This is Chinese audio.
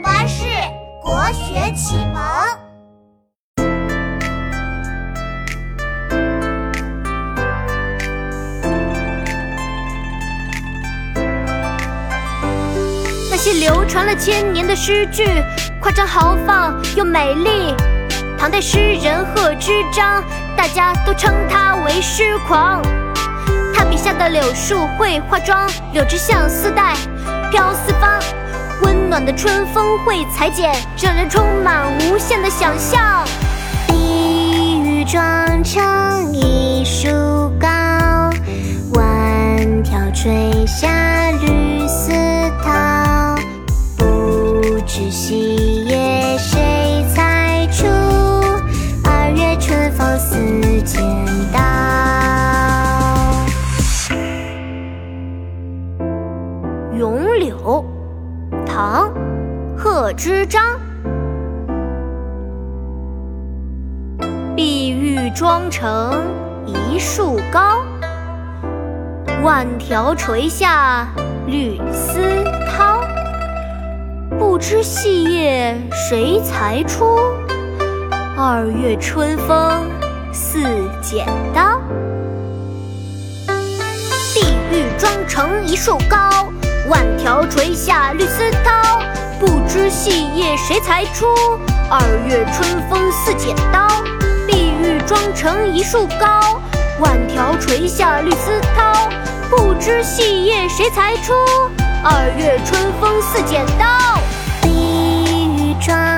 巴士国学启蒙。那些流传了千年的诗句，夸张豪放又美丽。唐代诗人贺知章，大家都称他为诗狂。他笔下的柳树会化妆，柳枝像丝带飘四方。的春风会裁剪，让人充满无限的想象。唐，贺知章。碧玉妆成一树高，万条垂下绿丝绦。不知细叶谁裁出？二月春风似剪刀。碧玉妆成一树高，万条垂下绿丝绦。不知细叶谁裁出二月春风似剪刀碧玉妆成一树高万条垂下绿丝绦不知细叶谁裁出二月春风似剪刀。碧玉妆